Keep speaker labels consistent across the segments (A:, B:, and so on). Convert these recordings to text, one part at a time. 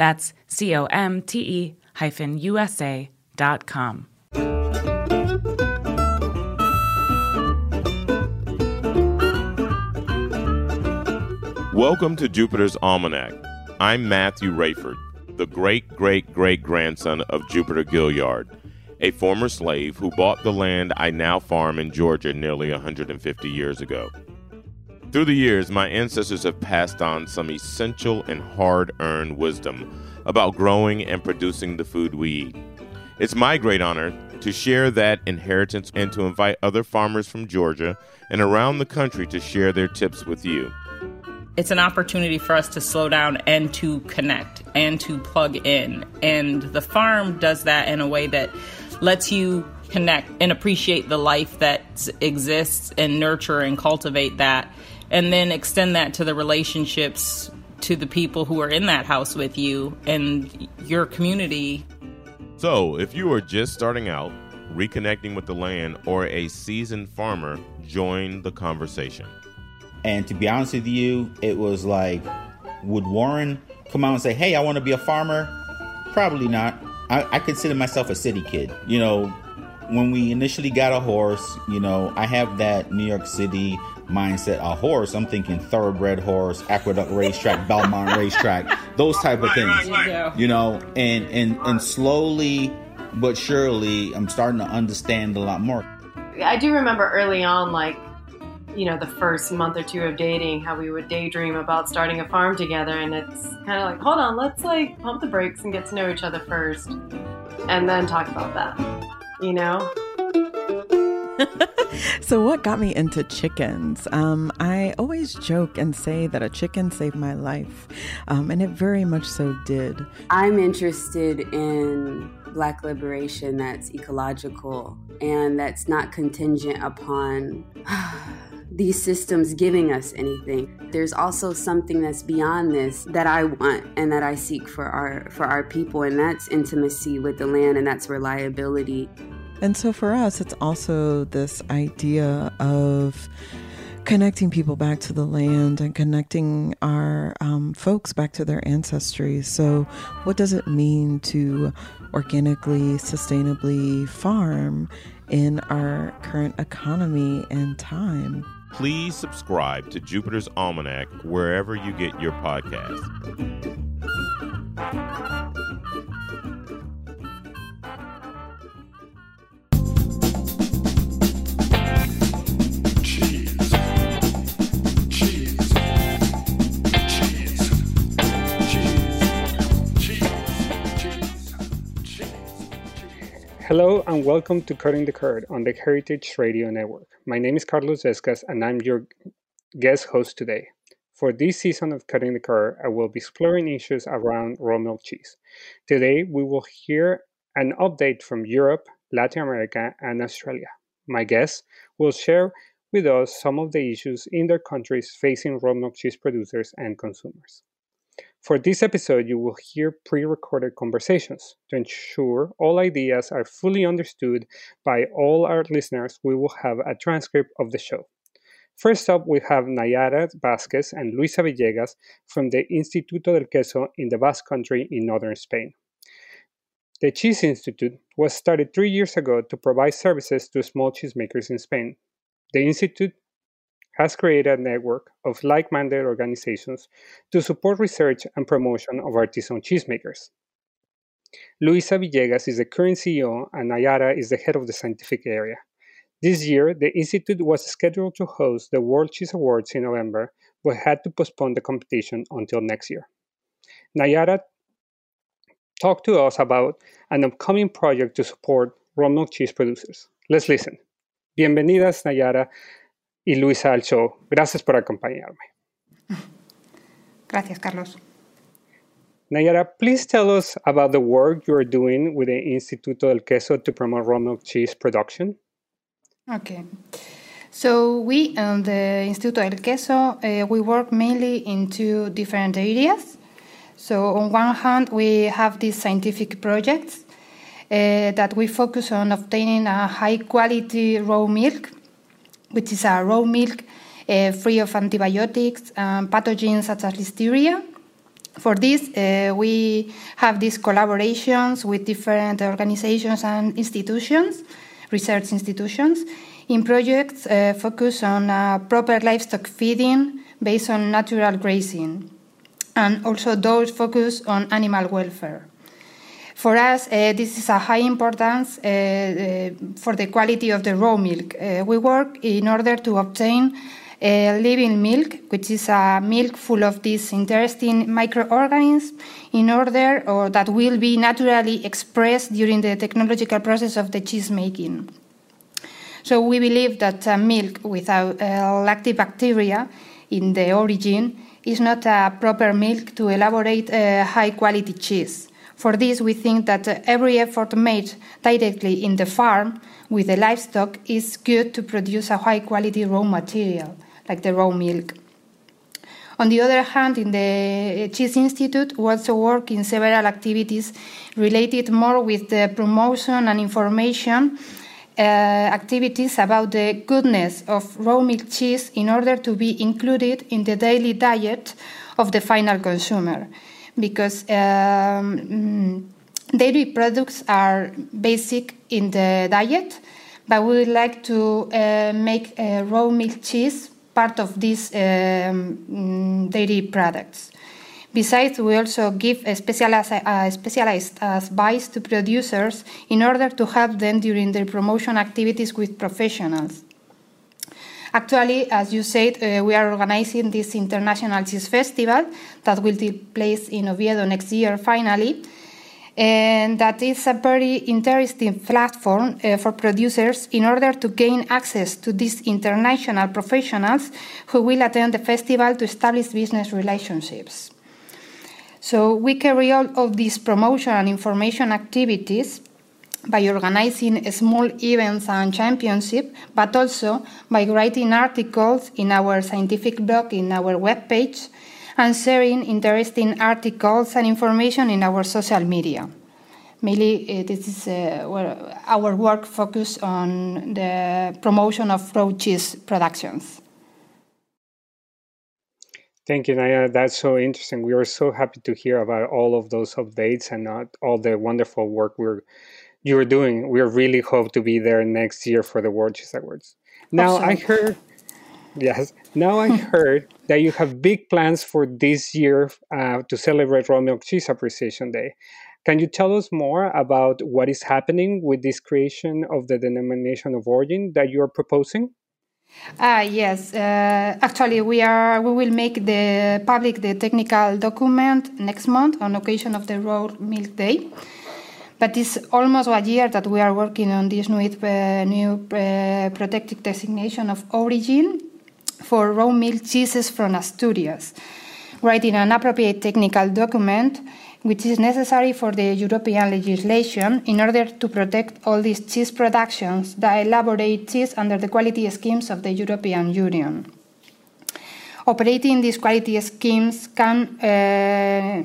A: That's C O M T E hyphen USA dot com.
B: Welcome to Jupiter's Almanac. I'm Matthew Raiford, the great great great grandson of Jupiter Gilliard, a former slave who bought the land I now farm in Georgia nearly 150 years ago. Through the years, my ancestors have passed on some essential and hard earned wisdom about growing and producing the food we eat. It's my great honor to share that inheritance and to invite other farmers from Georgia and around the country to share their tips with you.
C: It's an opportunity for us to slow down and to connect and to plug in. And the farm does that in a way that lets you connect and appreciate the life that exists and nurture and cultivate that and then extend that to the relationships to the people who are in that house with you and your community.
B: So, if you are just starting out, reconnecting with the land, or a seasoned farmer, join the conversation.
D: And to be honest with you, it was like, would Warren come out and say, Hey, I want to be a farmer? Probably not. I, I consider myself a city kid. You know, when we initially got a horse, you know, I have that New York City mindset. A horse, I'm thinking thoroughbred horse, aqueduct racetrack, Belmont racetrack, those type of things. You know, and and and slowly but surely, I'm starting to understand a lot more.
E: I do remember early on, like you know, the first month or two of dating, how we would daydream about starting a farm together, and it's kind of like, hold on, let's like pump the brakes and get to know each other first, and then talk about that. You know.
F: so, what got me into chickens? Um, I always joke and say that a chicken saved my life, um, and it very much so did.
G: I'm interested in Black liberation that's ecological and that's not contingent upon. these systems giving us anything. There's also something that's beyond this that I want and that I seek for our for our people and that's intimacy with the land and that's reliability
F: and so for us, it's also this idea of connecting people back to the land and connecting our um, folks back to their ancestry. So, what does it mean to organically, sustainably farm in our current economy and time?
B: Please subscribe to Jupiter's Almanac wherever you get your podcast.
H: Hello and welcome to Cutting the Curd on the Heritage Radio Network. My name is Carlos Yescas and I'm your guest host today. For this season of Cutting the Curd, I will be exploring issues around raw milk cheese. Today, we will hear an update from Europe, Latin America, and Australia. My guests will share with us some of the issues in their countries facing raw milk cheese producers and consumers. For this episode, you will hear pre recorded conversations. To ensure all ideas are fully understood by all our listeners, we will have a transcript of the show. First up, we have Nayara Vasquez and Luisa Villegas from the Instituto del Queso in the Basque Country in northern Spain. The Cheese Institute was started three years ago to provide services to small cheesemakers in Spain. The Institute has created a network of like minded organizations to support research and promotion of artisan cheesemakers. Luisa Villegas is the current CEO, and Nayara is the head of the scientific area. This year, the Institute was scheduled to host the World Cheese Awards in November, but had to postpone the competition until next year. Nayara talked to us about an upcoming project to support raw milk cheese producers. Let's listen. Bienvenidas, Nayara y Luisa al show. Gracias por acompañarme.
I: Gracias, Carlos.
H: Nayara, please tell us about the work you are doing with the Instituto del Queso to promote raw milk cheese production.
I: Okay. So we on the Instituto del Queso, uh, we work mainly in two different areas. So on one hand, we have these scientific projects uh, that we focus on obtaining a high quality raw milk which is a raw milk uh, free of antibiotics and pathogens such as listeria. For this, uh, we have these collaborations with different organizations and institutions, research institutions, in projects uh, focused on uh, proper livestock feeding based on natural grazing, and also those focused on animal welfare. For us, uh, this is a high importance uh, uh, for the quality of the raw milk. Uh, we work in order to obtain living milk, which is a milk full of these interesting microorganisms, in order or that will be naturally expressed during the technological process of the cheese making. So we believe that uh, milk without uh, lactobacteria in the origin is not a proper milk to elaborate high quality cheese. For this, we think that every effort made directly in the farm with the livestock is good to produce a high quality raw material, like the raw milk. On the other hand, in the Cheese Institute, we also work in several activities related more with the promotion and information uh, activities about the goodness of raw milk cheese in order to be included in the daily diet of the final consumer because um, mm, dairy products are basic in the diet, but we would like to uh, make uh, raw milk cheese part of these um, mm, dairy products. Besides, we also give a specialized, uh, specialized advice to producers in order to help them during their promotion activities with professionals. Actually, as you said, uh, we are organizing this International Cheese Festival that will take place in Oviedo next year, finally. And that is a very interesting platform uh, for producers in order to gain access to these international professionals who will attend the festival to establish business relationships. So we carry out all these promotion and information activities by organizing small events and championships, but also by writing articles in our scientific blog in our webpage and sharing interesting articles and information in our social media. Mainly, uh, this is uh, our work focused on the promotion of raw cheese productions.
H: Thank you, Naya. That's so interesting. We are so happy to hear about all of those updates and all the wonderful work we're you are doing. We really hope to be there next year for the World Cheese Awards. Now I heard, yes, now I heard that you have big plans for this year uh, to celebrate Raw Milk Cheese Appreciation Day. Can you tell us more about what is happening with this creation of the denomination of origin that you are proposing?
I: Ah, yes. Uh, actually, we are we will make the public the technical document next month on occasion of the Raw Milk Day. But it's almost a year that we are working on this new, uh, new uh, protected designation of origin for raw milk cheeses from Asturias, writing an appropriate technical document which is necessary for the European legislation in order to protect all these cheese productions that elaborate cheese under the quality schemes of the European Union. Operating these quality schemes can uh,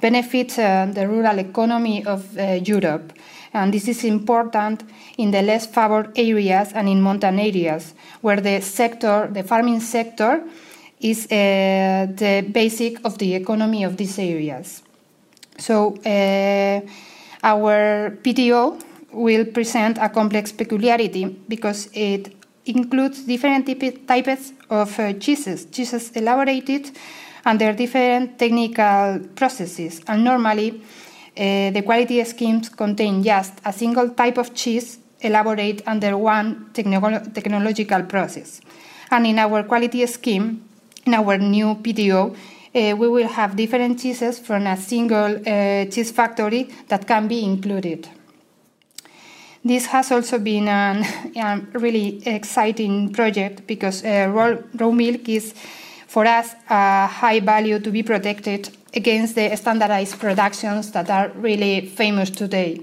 I: benefit uh, the rural economy of uh, Europe. And this is important in the less favored areas and in mountain areas, where the sector, the farming sector, is uh, the basic of the economy of these areas. So, uh, our PDO will present a complex peculiarity because it includes different types of uh, cheeses, cheeses elaborated under different technical processes. And normally, uh, the quality schemes contain just a single type of cheese elaborated under one technolo- technological process. And in our quality scheme, in our new PDO, uh, we will have different cheeses from a single uh, cheese factory that can be included. This has also been a really exciting project because uh, raw, raw milk is, for us, a high value to be protected against the standardized productions that are really famous today.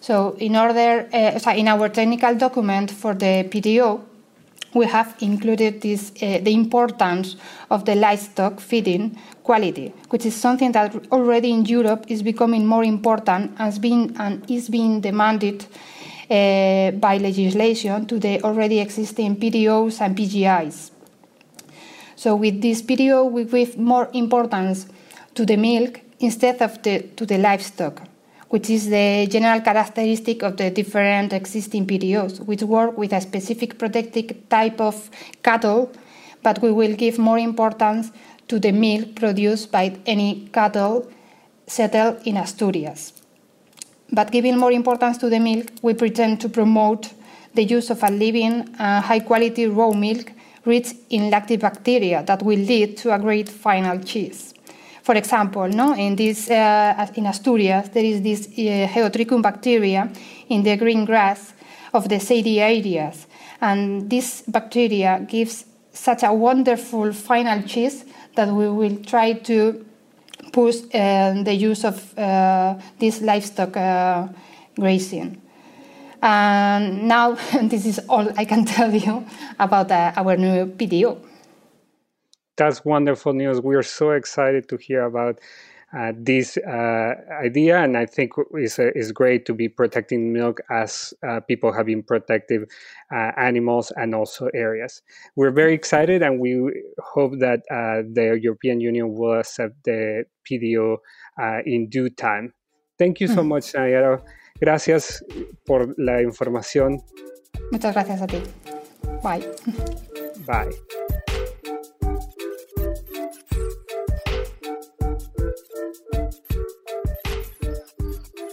I: So, in order, uh, in our technical document for the PDO, we have included this, uh, the importance of the livestock feeding quality, which is something that already in Europe is becoming more important is being, and is being demanded Uh, by legislation to the already existing PDOs and PGIs. So with this PDO, we give more importance to the milk instead of the, to the livestock which is the general characteristic of the different existing PDOs, which work with a specific protected type of cattle, but we will give more importance to the milk produced by any cattle settled in Asturias. But giving more importance to the milk, we pretend to promote the use of a living, uh, high quality raw milk rich in lactobacteria that will lead to a great final cheese. For example, no, in, this, uh, in Asturias, there is this uh, Geotrichum bacteria in the green grass of the shady areas. And this bacteria gives such a wonderful final cheese that we will try to push uh, the use of uh, this livestock uh, grazing. And now, this is all I can tell you about our new PDO
H: that's wonderful news. We are so excited to hear about uh, this uh, idea, and I think it's, uh, it's great to be protecting milk as uh, people have been protecting uh, animals and also areas. We're very excited, and we hope that uh, the European Union will accept the PDO in due time. Thank you so mm. much, Nayara. Gracias por la información.
I: Muchas gracias a ti. Bye.
H: Bye.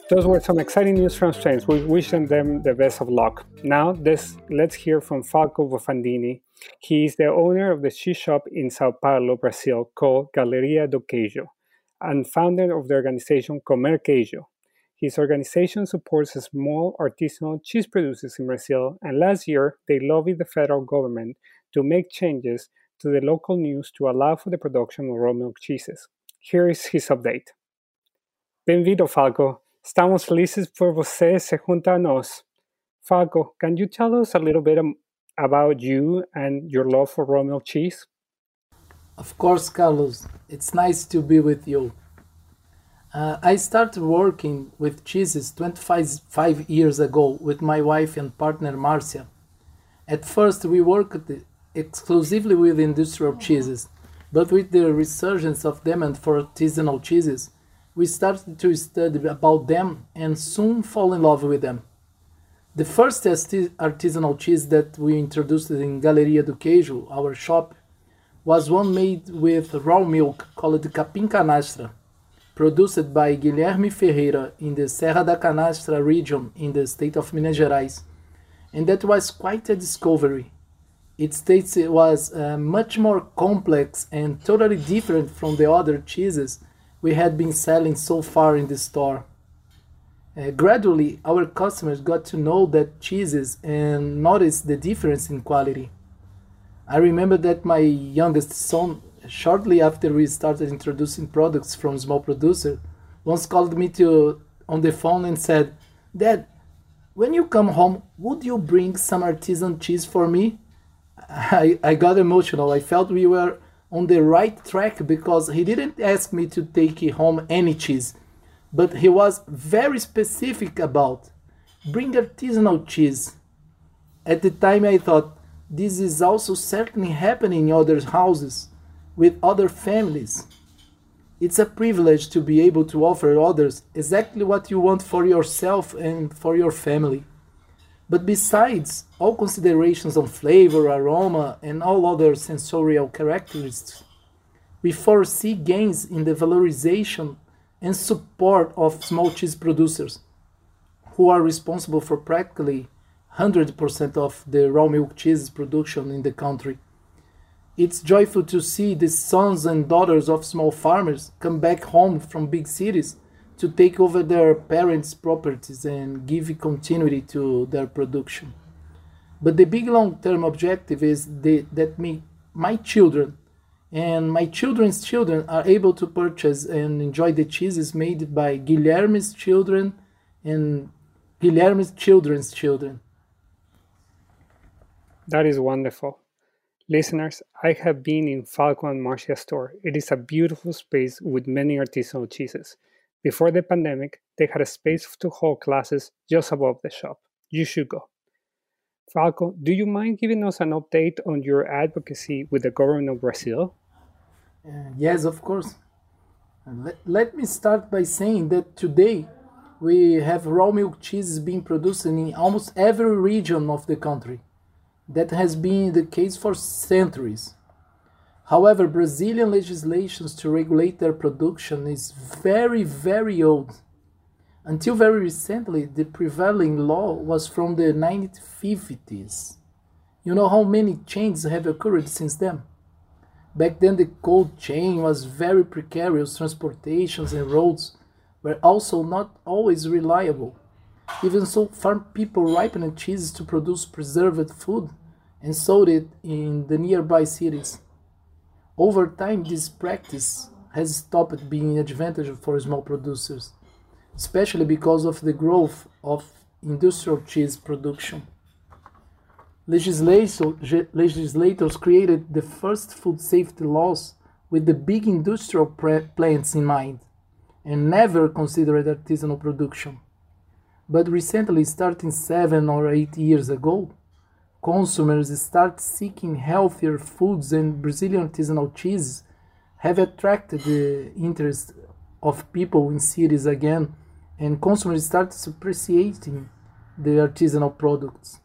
H: Those were some exciting news from Spain. We wish them the best of luck. Now, this, let's hear from Falco Bonfadini. He is the owner of the cheese shop in Sao Paulo, Brazil, called Galeria do Queijo, and founder of the organization Comer Queijo. His organization supports small artisanal cheese producers in Brazil, and last year they lobbied the federal government to make changes to the local news to allow for the production of raw milk cheeses. Here is his update. Bem-vindo, Falco. Estamos felizes por você se junta a nós. Falco, can you tell us a little bit about you and your love for raw milk cheese?
J: Of course, Carlos. It's nice to be with you. Uh, I started working with cheeses 25 years ago with my wife and partner Marcia. At first, we worked exclusively with industrial cheeses, but with the resurgence of demand for artisanal cheeses, we started to study about them and soon fall in love with them. The first artisanal cheese that we introduced in Galeria do Queijo, our shop, was one made with raw milk called Capim Canastra, produced by Guilherme Ferreira in the Serra da Canastra region in the state of Minas Gerais. And that was quite a discovery. Its taste was uh, much more complex and totally different from the other cheeses we had been selling so far in the store. Uh, gradually, our customers got to know that cheeses and noticed the difference in quality. I remember that my youngest son, shortly after we started introducing products from small producer, once called me to on the phone and said, "Dad, when you come home, would you bring some artisan cheese for me?" I, I got emotional. I felt we were on the right track because he didn't ask me to take home any cheese, but he was very specific about bring artisanal cheese. At the time, I thought this is also certainly happening in other houses with other families. It's a privilege to be able to offer others exactly what you want for yourself and for your family. But besides all considerations on flavor, aroma, and all other sensorial characteristics, we foresee gains in the valorization and support of small cheese producers, who are responsible for practically 100% of the raw milk cheese production in the country. It's joyful to see the sons and daughters of small farmers come back home from big cities to take over their parents' properties and give continuity to their production. But the big long term objective is the, that me, my children and my children's children are able to purchase and enjoy the cheeses made by Guilherme's children and Guilherme's children's children.
H: That is wonderful. Listeners, I have been in Falco and Marcia store. It is a beautiful space with many artisanal cheeses. Before the pandemic, they had a space to hold classes just above the shop. You should go. Falco, do you mind giving us an update on your advocacy with the government of Brazil?
J: Uh, yes, of course. Let, let me start by saying that today we have raw milk cheeses being produced in almost every region of the country. That has been the case for centuries. However, Brazilian legislations to regulate their production is very, very old. Until very recently, the prevailing law was from the 1950s. You know how many changes have occurred since then? Back then, the cold chain was very precarious, transportations and roads were also not always reliable. Even so, farm people ripened cheeses to produce preserved food and sold it in the nearby cities. Over time, this practice has stopped being advantageous for small producers, especially because of the growth of industrial cheese production. legislators created the first food safety laws with the big industrial plants in mind and never considered artisanal production. But recently, starting seven or eight years ago, consumers start seeking healthier foods and Brazilian artisanal cheese have attracted the interest of people in cities again and consumers start appreciating the artisanal products.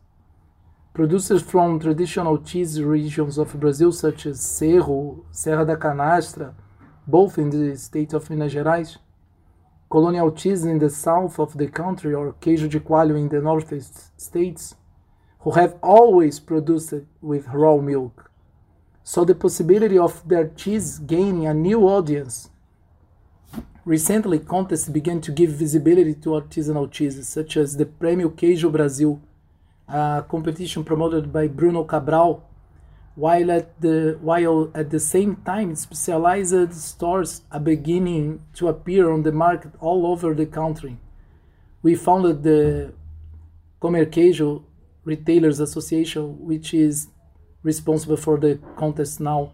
J: Producers from traditional cheese regions of Brazil such as Serro, Serra da Canastra, both in the state of Minas Gerais, colonial cheese in the south of the country or queijo de coalho in the northeast states, who have always produced with raw milk. So the possibility of their cheese gaining a new audience. Recently, contests began to give visibility to artisanal cheeses, such as the Prêmio Queijo Brasil, a competition promoted by Bruno Cabral, while at the while at the same time specialized stores are beginning to appear on the market all over the country. We founded the Comerqueijo Retailers Association, which is responsible for the contest now.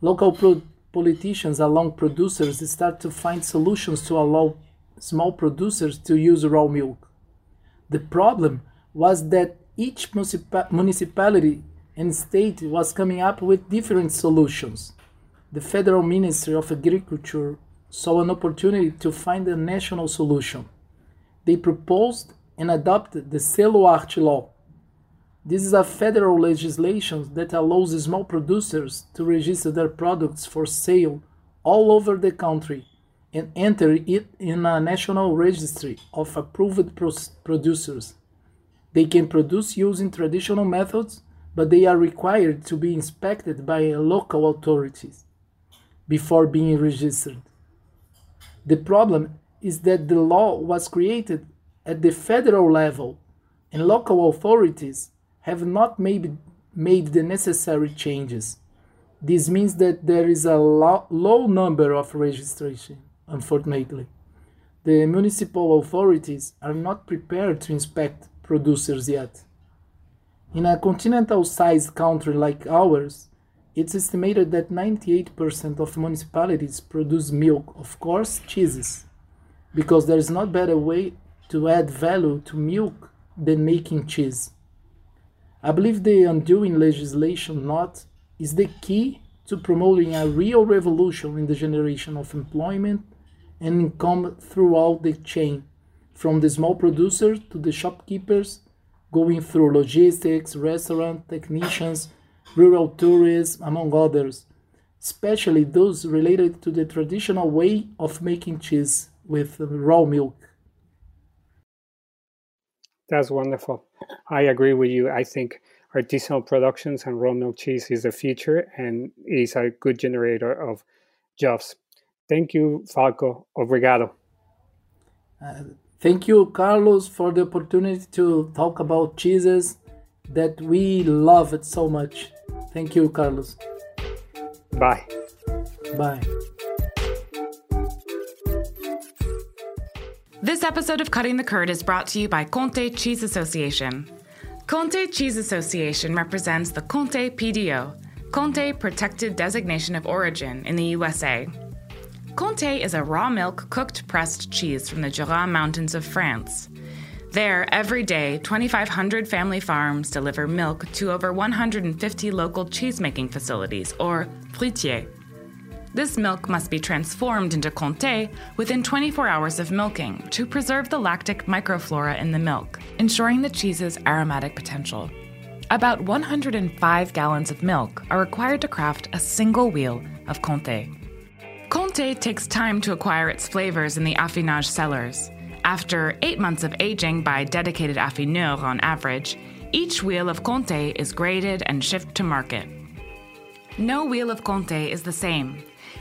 J: Local pro- politicians, along producers, start to find solutions to allow small producers to use raw milk. The problem was that each municipa- municipality and state was coming up with different solutions. The Federal Ministry of Agriculture saw an opportunity to find a national solution. They proposed and adopted the Selo Arte Law, this is a federal legislation that allows small producers to register their products for sale all over the country and enter it in a national registry of approved producers. They can produce using traditional methods, but they are required to be inspected by local authorities before being registered. The problem is that the law was created at the federal level and local authorities have not made, made the necessary changes. This means that there is a lo- low number of registration, unfortunately. The municipal authorities are not prepared to inspect producers yet. In a continental sized country like ours, it's estimated that 98% of municipalities produce milk, of course, cheeses, because there is not better way to add value to milk than making cheese. I believe the undoing legislation not is the key to promoting a real revolution in the generation of employment and income throughout the chain, from the small producers to the shopkeepers, going through logistics, restaurant technicians, rural tourism, among others, especially those related to the traditional way of making cheese with raw milk.
H: That's wonderful. I agree with you. I think artisanal productions and raw milk cheese is the future and is a good generator of jobs. Thank you, Falco. Obrigado.
J: Uh, thank you, Carlos, for the opportunity to talk about cheeses that we love it so much. Thank you, Carlos.
H: Bye.
J: Bye.
A: This episode of Cutting the Curd is brought to you by Comté Cheese Association. Comté Cheese Association represents the Comté PDO, Comté Protected Designation of Origin in the USA. Comté is a raw milk cooked pressed cheese from the Jura Mountains of France. There, every day, 2,500 family farms deliver milk to over 150 local cheesemaking facilities, or fruitières. This milk must be transformed into Comté within 24 hours of milking to preserve the lactic microflora in the milk, ensuring the cheese's aromatic potential. About 105 gallons of milk are required to craft a single wheel of Comté. Comté takes time to acquire its flavors in the affinage cellars. After eight months of aging by dedicated affineurs on average, each wheel of Comté is graded and shipped to market. No wheel of Comté is the same.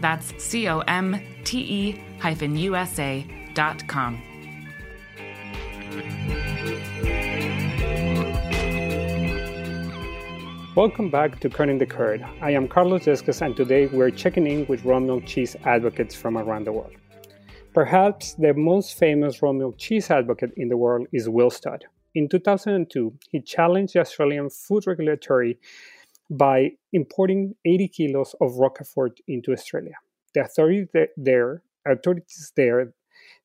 A: That's C O M T E hyphen USA dot com.
H: Welcome back to Cutting the Curd. I am Carlos Yescas, and today we're checking in with raw milk cheese advocates from around the world. Perhaps the most famous raw milk cheese advocate in the world is Will Studd. In 2002, he challenged the Australian Food Regulatory by importing 80 kilos of Roquefort into Australia. The authorities there, authorities there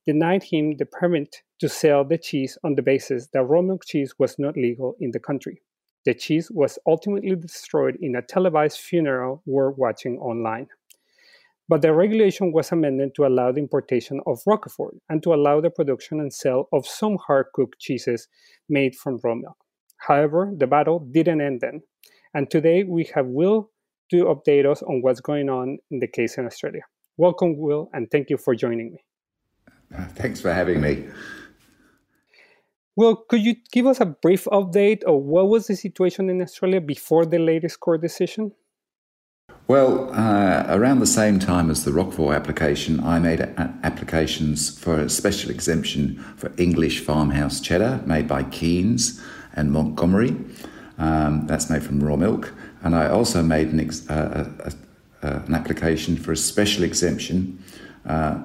H: denied him the permit to sell the cheese on the basis that raw milk cheese was not legal in the country. The cheese was ultimately destroyed in a televised funeral we're watching online. But the regulation was amended to allow the importation of Roquefort and to allow the production and sale of some hard cooked cheeses made from raw milk. However, the battle didn't end then. And today we have Will to update us on what's going on in the case in Australia. Welcome, Will, and thank you for joining me.
K: Thanks for having me.
H: Well, could you give us a brief update of what was the situation in Australia before the latest court decision?
K: Well, uh, around the same time as the Roquefort application, I made a- applications for a special exemption for English farmhouse cheddar made by Keens and Montgomery. Um, that's made from raw milk. And I also made an, ex- uh, a, a, an application for a special exemption uh,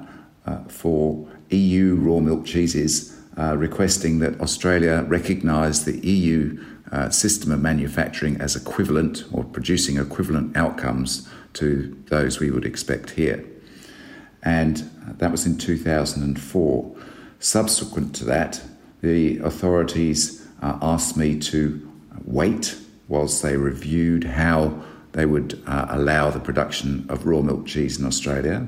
K: uh for EU raw milk cheeses uh, requesting that Australia recognise the EU uh, system of manufacturing as equivalent or producing equivalent outcomes to those we would expect here. And that was in 2004. Subsequent to that, the authorities uh, asked me to wait whilst they reviewed how they would uh, allow the production of raw milk cheese in Australia.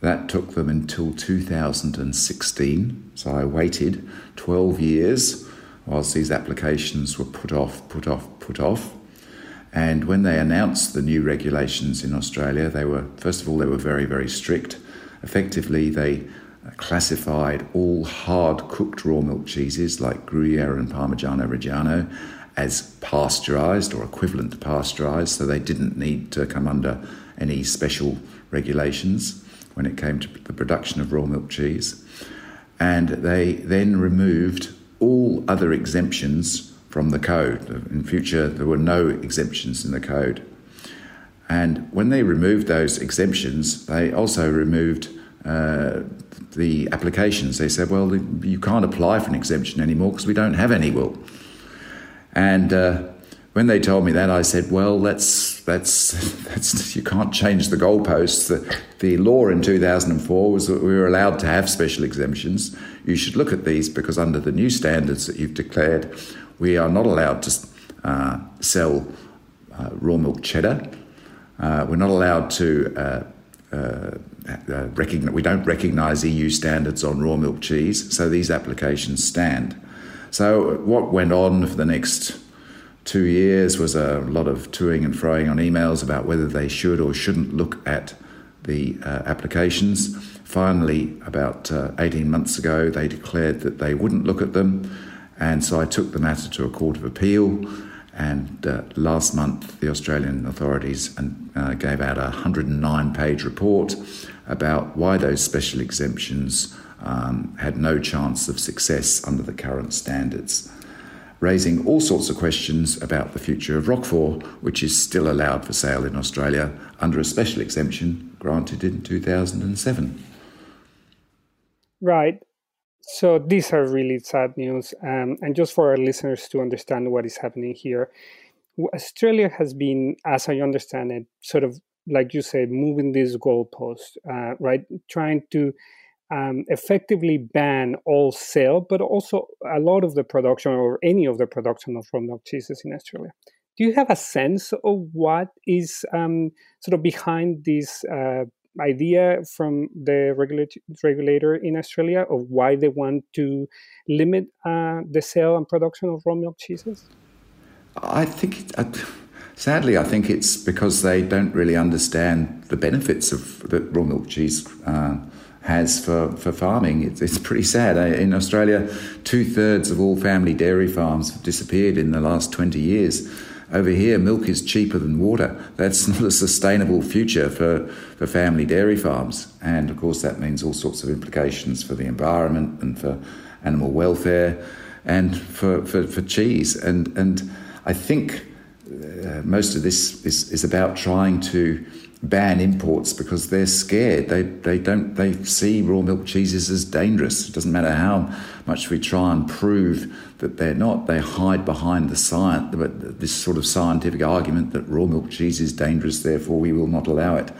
K: That took them until 2016. So I waited 12 years whilst these applications were put off, put off, put off. And when they announced the new regulations in Australia, they were, first of all, they were very, very strict. Effectively, they classified all hard cooked raw milk cheeses like Gruyere and Parmigiano Reggiano as pasteurized or equivalent to pasteurized, so they didn't need to come under any special regulations when it came to the production of raw milk cheese. And they then removed all other exemptions from the code. In future, there were no exemptions in the code. And when they removed those exemptions, they also removed uh, the applications. They said, well, you can't apply for an exemption anymore because we don't have any. Well, and uh, when they told me that, I said, "Well, that's that's that's you can't change the goalposts. The, the law in 2004 was that we were allowed to have special exemptions. You should look at these because under the new standards that you've declared, we are not allowed to uh, sell uh, raw milk cheddar. Uh, we're not allowed to." Uh, uh, we don't recognise EU standards on raw milk cheese, so these applications stand. So, what went on for the next two years was a lot of toing and froing on emails about whether they should or shouldn't look at the uh, applications. Finally, about uh, 18 months ago, they declared that they wouldn't look at them, and so I took the matter to a court of appeal. And uh, last month, the Australian authorities uh, gave out a 109 page report about why those special exemptions um, had no chance of success under the current standards, raising all sorts of questions about the future of Roquefort, which is still allowed for sale in Australia under a special exemption granted in 2007.
H: Right. So these are really sad news. Um, and just for our listeners to understand what is happening here, Australia has been, as I understand it, sort of like you said, moving this goalpost, uh, right? Trying to um, effectively ban all sale, but also a lot of the production or any of the production of raw milk cheeses in Australia. Do you have a sense of what is um, sort of behind this uh, idea from the regulator in Australia of why they want to limit uh, the sale and production of raw milk cheeses?
K: I think, uh, sadly, I think it's because they don't really understand the benefits of the raw milk cheese uh, has for, for farming. It's, it's pretty sad. In Australia, two thirds of all family dairy farms have disappeared in the last 20 years. Over here, milk is cheaper than water. That's not a sustainable future for, for family dairy farms. And of course, that means all sorts of implications for the environment and for animal welfare and for, for, for cheese. And, and I think uh, most of this is, is about trying to ban imports because they're scared. They, they don't they see raw milk cheeses as dangerous. It doesn't matter how much we try and prove that they're not. They hide behind the science, this sort of scientific argument that raw milk cheese is dangerous, therefore we will not allow it.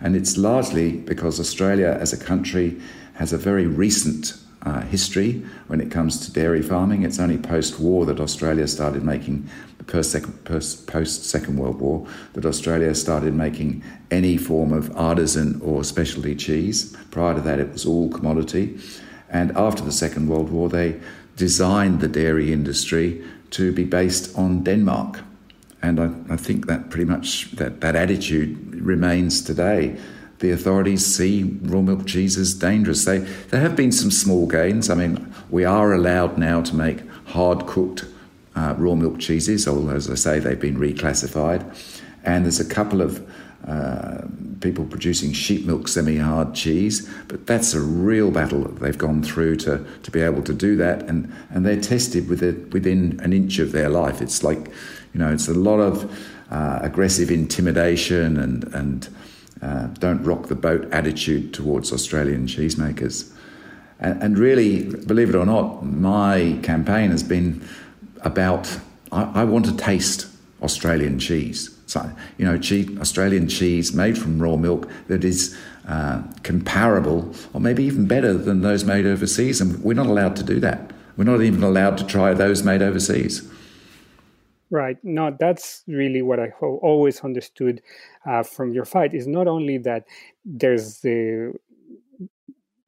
K: And it's largely because Australia as a country has a very recent uh, history when it comes to dairy farming. It's only post war that Australia started making, post Second World War, that Australia started making any form of artisan or specialty cheese. Prior to that, it was all commodity. And after the Second World War, they designed the dairy industry to be based on Denmark. And I, I think that pretty much that, that attitude remains today the authorities see raw milk cheese as dangerous. They, there have been some small gains. I mean, we are allowed now to make hard cooked uh, raw milk cheeses, although, as I say, they've been reclassified. And there's a couple of uh, people producing sheep milk semi hard cheese, but that's a real battle that they've gone through to, to be able to do that. And, and they're tested with it within an inch of their life. It's like, you know, it's a lot of uh, aggressive intimidation and, and uh, don't rock the boat attitude towards Australian cheesemakers. And, and, really, believe it or not, my campaign has been about I, I want to taste Australian cheese. So, you know, cheap Australian cheese made from raw milk that is uh, comparable or maybe even better than those made overseas. And we're not allowed to do that. We're not even allowed to try those made overseas.
H: Right. No, that's really what I always understood uh, from your fight. Is not only that there's the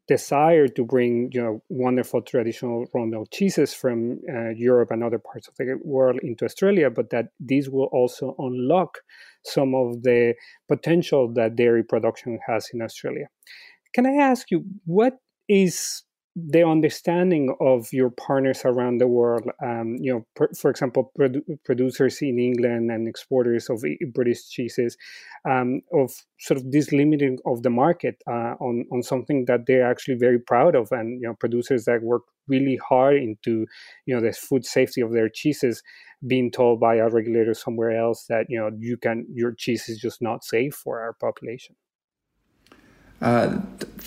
H: desire to bring you know wonderful traditional milk cheeses from uh, Europe and other parts of the world into Australia, but that these will also unlock some of the potential that dairy production has in Australia. Can I ask you what is the understanding of your partners around the world, um, you know, for example, produ- producers in England and exporters of British cheeses, um, of sort of this limiting of the market uh, on on something that they're actually very proud of, and you know, producers that work really hard into you know the food safety of their cheeses being told by a regulator somewhere else that you know you can your cheese is just not safe for our population
K: uh,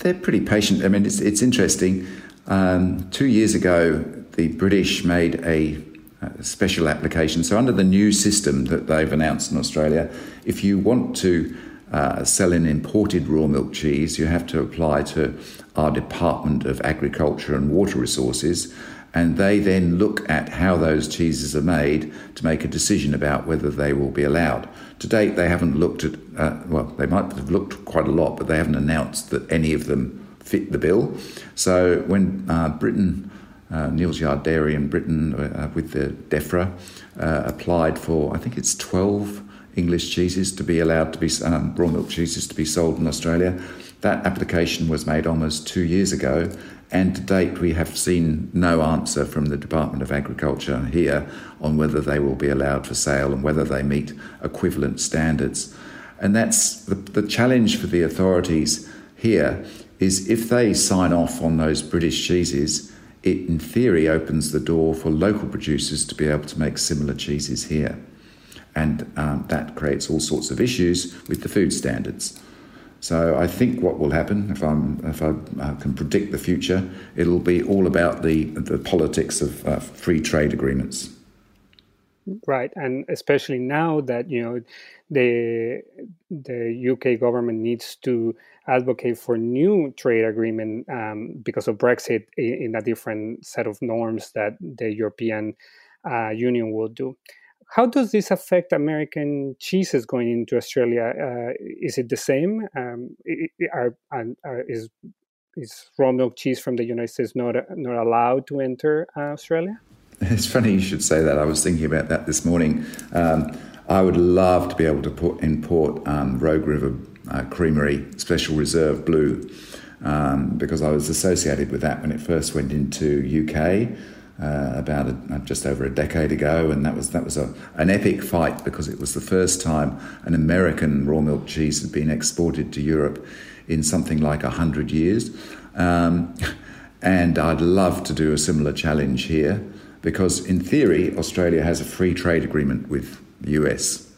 K: they're pretty patient. I mean, it's, it's interesting. Um, two years ago, the British made a, a, special application. So, under the new system that they've announced in Australia, if you want to uh, sell an imported raw milk cheese, you have to apply to our Department of Agriculture and Water Resources and they then look at how those cheeses are made to make a decision about whether they will be allowed. To date, they haven't looked at, uh, well, they might have looked quite a lot, but they haven't announced that any of them fit the bill. So when uh, Britain, uh, Yard Dairy in Britain, uh, with the DEFRA, uh, applied for, I think it's 12 English cheeses to be allowed to be, um, raw milk cheeses to be sold in Australia. That application was made almost two years ago, and to date, we have seen no answer from the Department of Agriculture here on whether they will be allowed for sale and whether they meet equivalent standards. And that's the, the challenge for the authorities here is if they sign off on those British cheeses, it in theory opens the door for local producers to be able to make similar cheeses here. And um, that creates all sorts of issues with the food standards. So I think what will happen, if, I'm, if I uh, can predict the future, it'll be all about the, the politics of uh, free trade agreements.
H: Right, and especially now that you know the the UK government needs to advocate for new trade agreement um, because of Brexit in, in, a different set of norms that the European uh, Union will do how does this affect American cheeses going into Australia? Uh, is it the same? Um, are, are, is is raw milk cheese from the United States not not allowed to enter uh, Australia?
K: It's funny you should say that. I was thinking about that this morning. Um, I would love to be able to put, import um, Rogue River uh, Creamery Special Reserve Blue um, because I was associated with that when it first went into UK uh, about a, just over a decade ago, and that was that was a, an epic fight because it was the first time an American raw milk cheese had been exported to Europe in something like hundred years. Um, and I'd love to do a similar challenge here because, in theory, Australia has a free trade agreement with the US,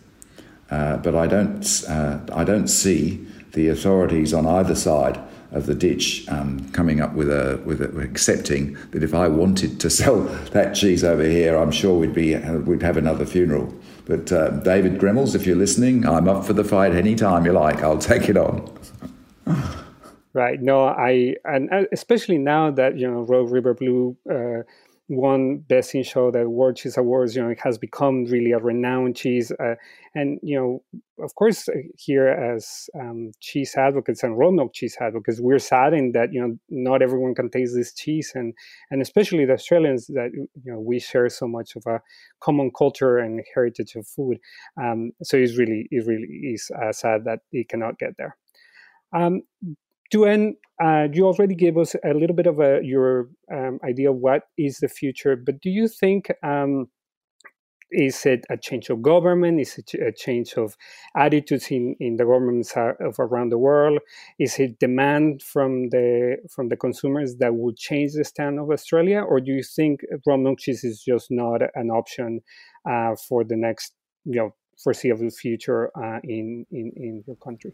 K: uh, but I don't uh, I don't see the authorities on either side of the ditch um, coming up with a with a, accepting that if I wanted to sell that cheese over here, I'm sure we'd be we'd have another funeral. But uh, David Gremmels, if you're listening, I'm up for the fight any time you like. I'll take it on.
H: right. No, I and uh, especially now that you know Rogue River Blue. Uh, won Best in Show, the World Cheese Awards. You know, it has become really a renowned cheese. Uh, and you know, of course, uh, here as um, cheese advocates and raw milk cheese advocates, we're saddened that you know not everyone can taste this cheese, and and especially the Australians that you know we share so much of a common culture and heritage of food. Um, so it's really it really is uh, sad that it cannot get there. Um, end, uh, you already gave us a little bit of a, your um, idea of what is the future, but do you think um, is it a change of government? Is it a change of attitudes in, in the governments of around the world? Is it demand from the from the consumers that will change the stand of Australia, or do you think cheese is just not an option uh, for the next you know foreseeable future uh, in, in in your country?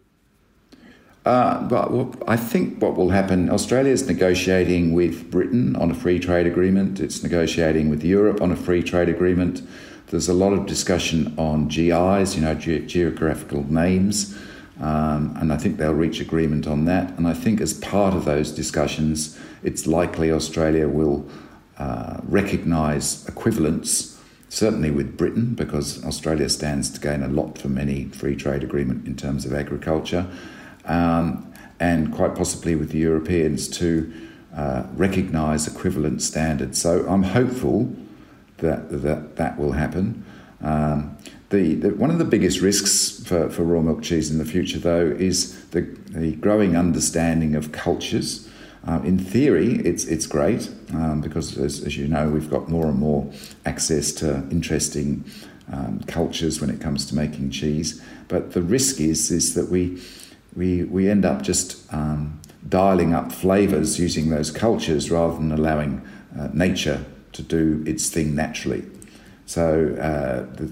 K: Uh, but well, I think what will happen, Australia is negotiating with Britain on a free trade agreement. It's negotiating with Europe on a free trade agreement. There's a lot of discussion on GIs, you know, ge- geographical names, um, and I think they'll reach agreement on that. And I think as part of those discussions, it's likely Australia will uh, recognise equivalence, certainly with Britain, because Australia stands to gain a lot from any free trade agreement in terms of agriculture um, and quite possibly with the Europeans to uh, recognise equivalent standards. So I'm hopeful that that, that will happen. Um, the, the, one of the biggest risks for, for raw milk cheese in the future, though, is the, the growing understanding of cultures. Uh, in theory, it's it's great um, because, as, as, you know, we've got more and more access to interesting um, cultures when it comes to making cheese. But the risk is is that we we we end up just um, dialing up flavors using those cultures rather than allowing uh, nature to do its thing naturally. So uh, the,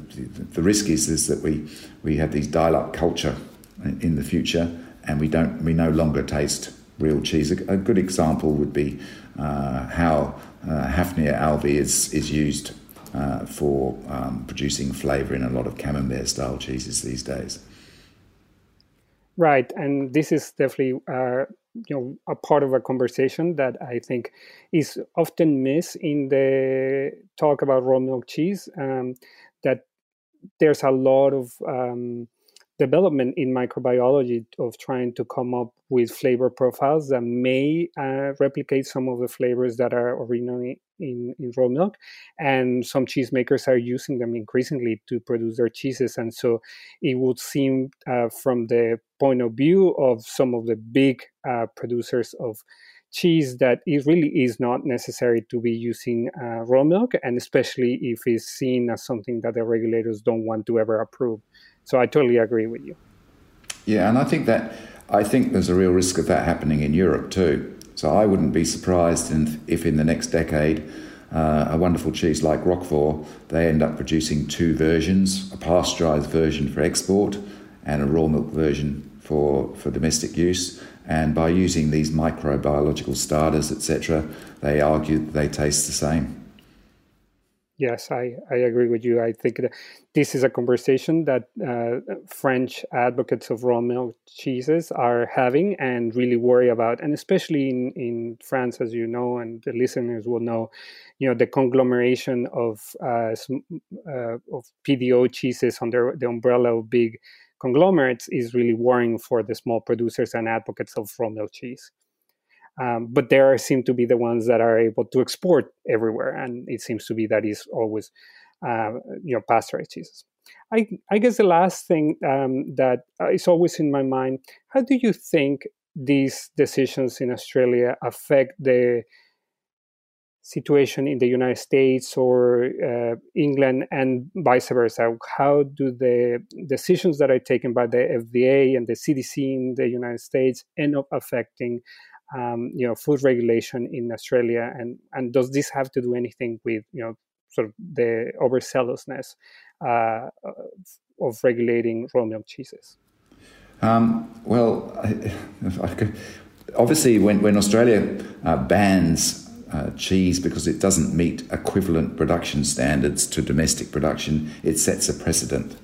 K: the risk is is that we we have these dial up culture in the future, and we don't we no longer taste real cheese. A, a good example would be uh, how uh, Hafnia alvei is is used uh, for um, producing flavour in a lot of camembert style cheeses these days.
H: Right, and this is definitely uh, you know a part of a conversation that I think is often missed in the talk about raw milk cheese. Um, that there's a lot of um, development in microbiology of trying to come up with flavor profiles that may uh, replicate some of the flavors that are originally in, in raw milk. And some cheesemakers are using them increasingly to produce their cheeses. And so it would seem, uh, from the point of view of some of the big uh, producers of cheese, that it really is not necessary to be using uh, raw milk, and especially if it's seen as something that the regulators don't want to ever approve. So I totally agree with you.
K: Yeah, and I think that I think there's a real risk of that happening in Europe too. So I wouldn't be surprised in, if in the next decade uh, a wonderful cheese like Roquefort, they end up producing two versions, a pasteurized version for export and a raw milk version for, for domestic use. And by using these microbiological starters, etc., they argue they taste the same.
H: Yes, I, I agree with you. I think that this is a conversation that uh, French advocates of raw milk cheeses are having and really worry about, and especially in, in France, as you know, and the listeners will know, you know, the conglomeration of uh, uh, of PDO cheeses under the umbrella of big conglomerates is really worrying for the small producers and advocates of raw milk cheese. Um, but there seem to be the ones that are able to export everywhere, and it seems to be that is always, uh, you know, pasteurized cheeses. I, I guess the last thing um, that is always in my mind: How do you think these decisions in Australia affect the situation in the United States or uh, England and vice versa? How do the decisions that are taken by the FDA and the CDC in the United States end up affecting um, you know food regulation in Australia, and and does this have to do anything with you know sort of the overzealousness uh, of regulating raw milk cheeses?
K: Um, well, I, I could, obviously, when when Australia uh, bans uh, cheese because it doesn't meet equivalent production standards to domestic production, it sets a precedent.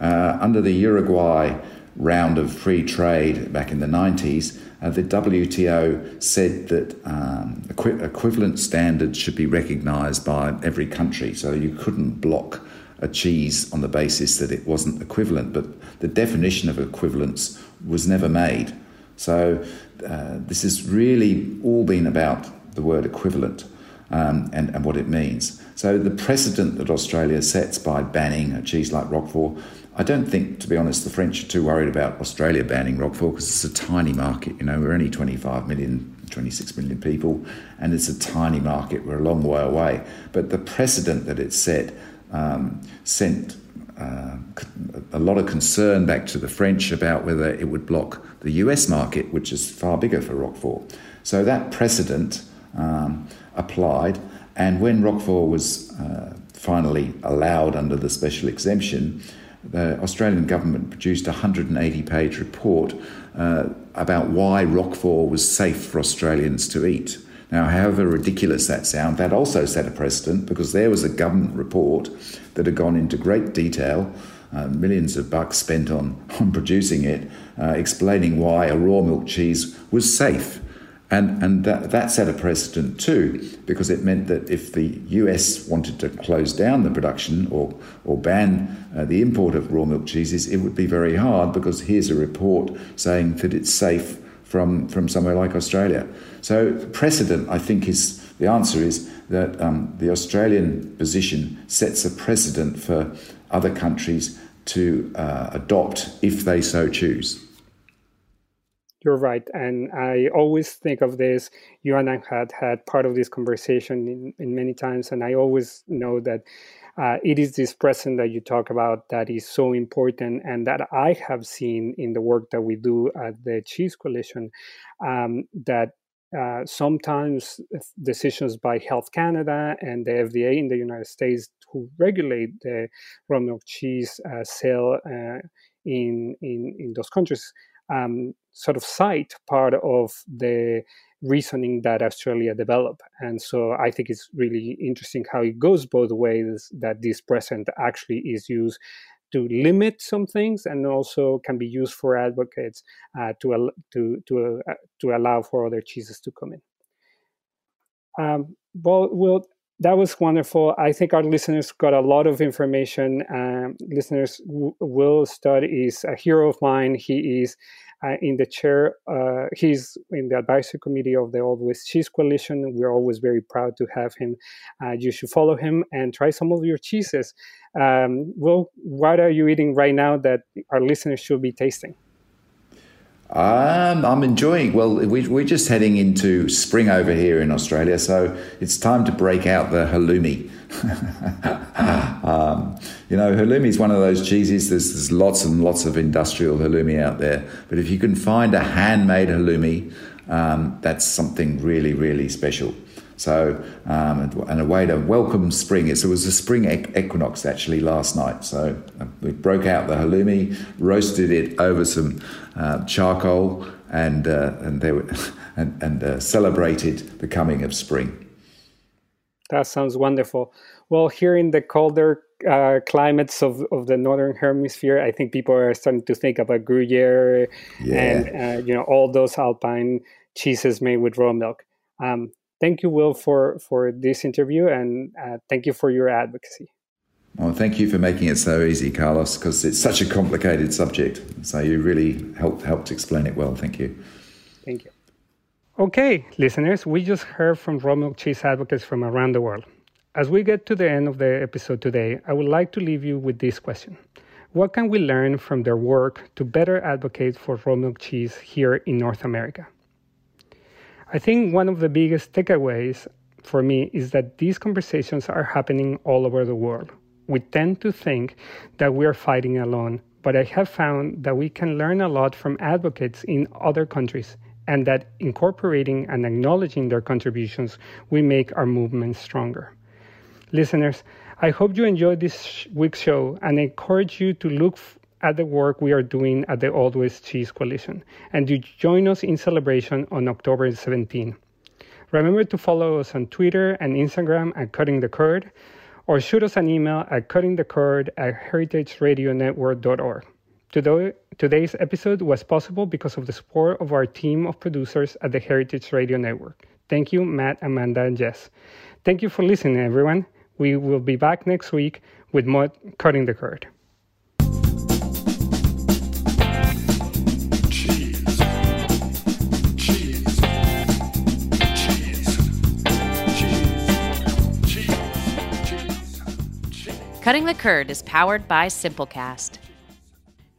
K: Uh, under the Uruguay round of free trade back in the 90s, uh, the WTO said that um, equi- equivalent standards should be recognised by every country, so you couldn't block a cheese on the basis that it wasn't equivalent. But the definition of equivalence was never made. So uh, this has really all been about the word equivalent um, and, and what it means. So the precedent that Australia sets by banning a cheese like Roquefort I don't think, to be honest, the French are too worried about Australia banning Roquefort because it's a tiny market. You know, we're only 25 million, 26 million people, and it's a tiny market. We're a long way away. But the precedent that it set um, sent uh, a lot of concern back to the French about whether it would block the US market, which is far bigger for Roquefort. So that precedent um, applied, and when Roquefort was uh, finally allowed under the special exemption, the Australian government produced a 180 page report uh, about why Roquefort was safe for Australians to eat. Now, however ridiculous that sounds, that also set a precedent because there was a government report that had gone into great detail, uh, millions of bucks spent on, on producing it, uh, explaining why a raw milk cheese was safe and, and that, that set a precedent too, because it meant that if the US wanted to close down the production or, or ban uh, the import of raw milk cheeses, it would be very hard because here's a report saying that it's safe from, from somewhere like Australia. So, precedent, I think, is the answer is that um, the Australian position sets a precedent for other countries to uh, adopt if they so choose.
H: You're right. And I always think of this. You and I had had part of this conversation in, in many times, and I always know that uh, it is this present that you talk about that is so important, and that I have seen in the work that we do at the Cheese Coalition um, that. Uh, sometimes decisions by Health Canada and the FDA in the United States who regulate the raw milk cheese uh, sale uh, in, in in those countries um, sort of cite part of the reasoning that Australia developed. And so I think it's really interesting how it goes both ways that this present actually is used to limit some things and also can be used for advocates uh, to, to, to, uh, to allow for other cheeses to come in. Um, well, we'll that was wonderful. I think our listeners got a lot of information. Um, listeners, Will Studd is a hero of mine. He is uh, in the chair, uh, he's in the advisory committee of the Oldways Cheese Coalition. We're always very proud to have him. Uh, you should follow him and try some of your cheeses. Um, Will, what are you eating right now that our listeners should be tasting?
K: Um, I'm enjoying. Well, we, we're just heading into spring over here in Australia, so it's time to break out the halloumi. um, you know, halloumi is one of those cheeses. There's, there's, lots and lots of industrial halloumi out there, but if you can find a handmade halloumi, um, that's something really, really special. So, um, and a way to welcome spring. It was a spring equinox actually last night. So uh, we broke out the halloumi, roasted it over some uh, charcoal, and uh, and they were, and, and uh, celebrated the coming of spring.
H: That sounds wonderful. Well, here in the colder uh, climates of, of the northern hemisphere, I think people are starting to think about Gruyere yeah. and uh, you know all those alpine cheeses made with raw milk. Um, thank you, Will, for for this interview, and uh, thank you for your advocacy.
K: Well, thank you for making it so easy, Carlos, because it's such a complicated subject. So you really helped helped explain it well. Thank you.
H: Thank you. Okay, listeners, we just heard from raw milk cheese advocates from around the world. As we get to the end of the episode today, I would like to leave you with this question. What can we learn from their work to better advocate for raw milk cheese here in North America? I think one of the biggest takeaways for me is that these conversations are happening all over the world. We tend to think that we are fighting alone, but I have found that we can learn a lot from advocates in other countries and that incorporating and acknowledging their contributions will make our movement stronger. Listeners, I hope you enjoyed this week's show and encourage you to look at the work we are doing at the Oldways Cheese Coalition and to join us in celebration on October 17. Remember to follow us on Twitter and Instagram at Cutting the Curd or shoot us an email at cuttingthecurd at heritageradionetwork.org. Today, today's episode was possible because of the support of our team of producers at the Heritage Radio Network. Thank you, Matt, Amanda, and Jess. Thank you for listening, everyone. We will be back next week with more Cutting the Curd.
L: Cutting the Curd is powered by Simplecast.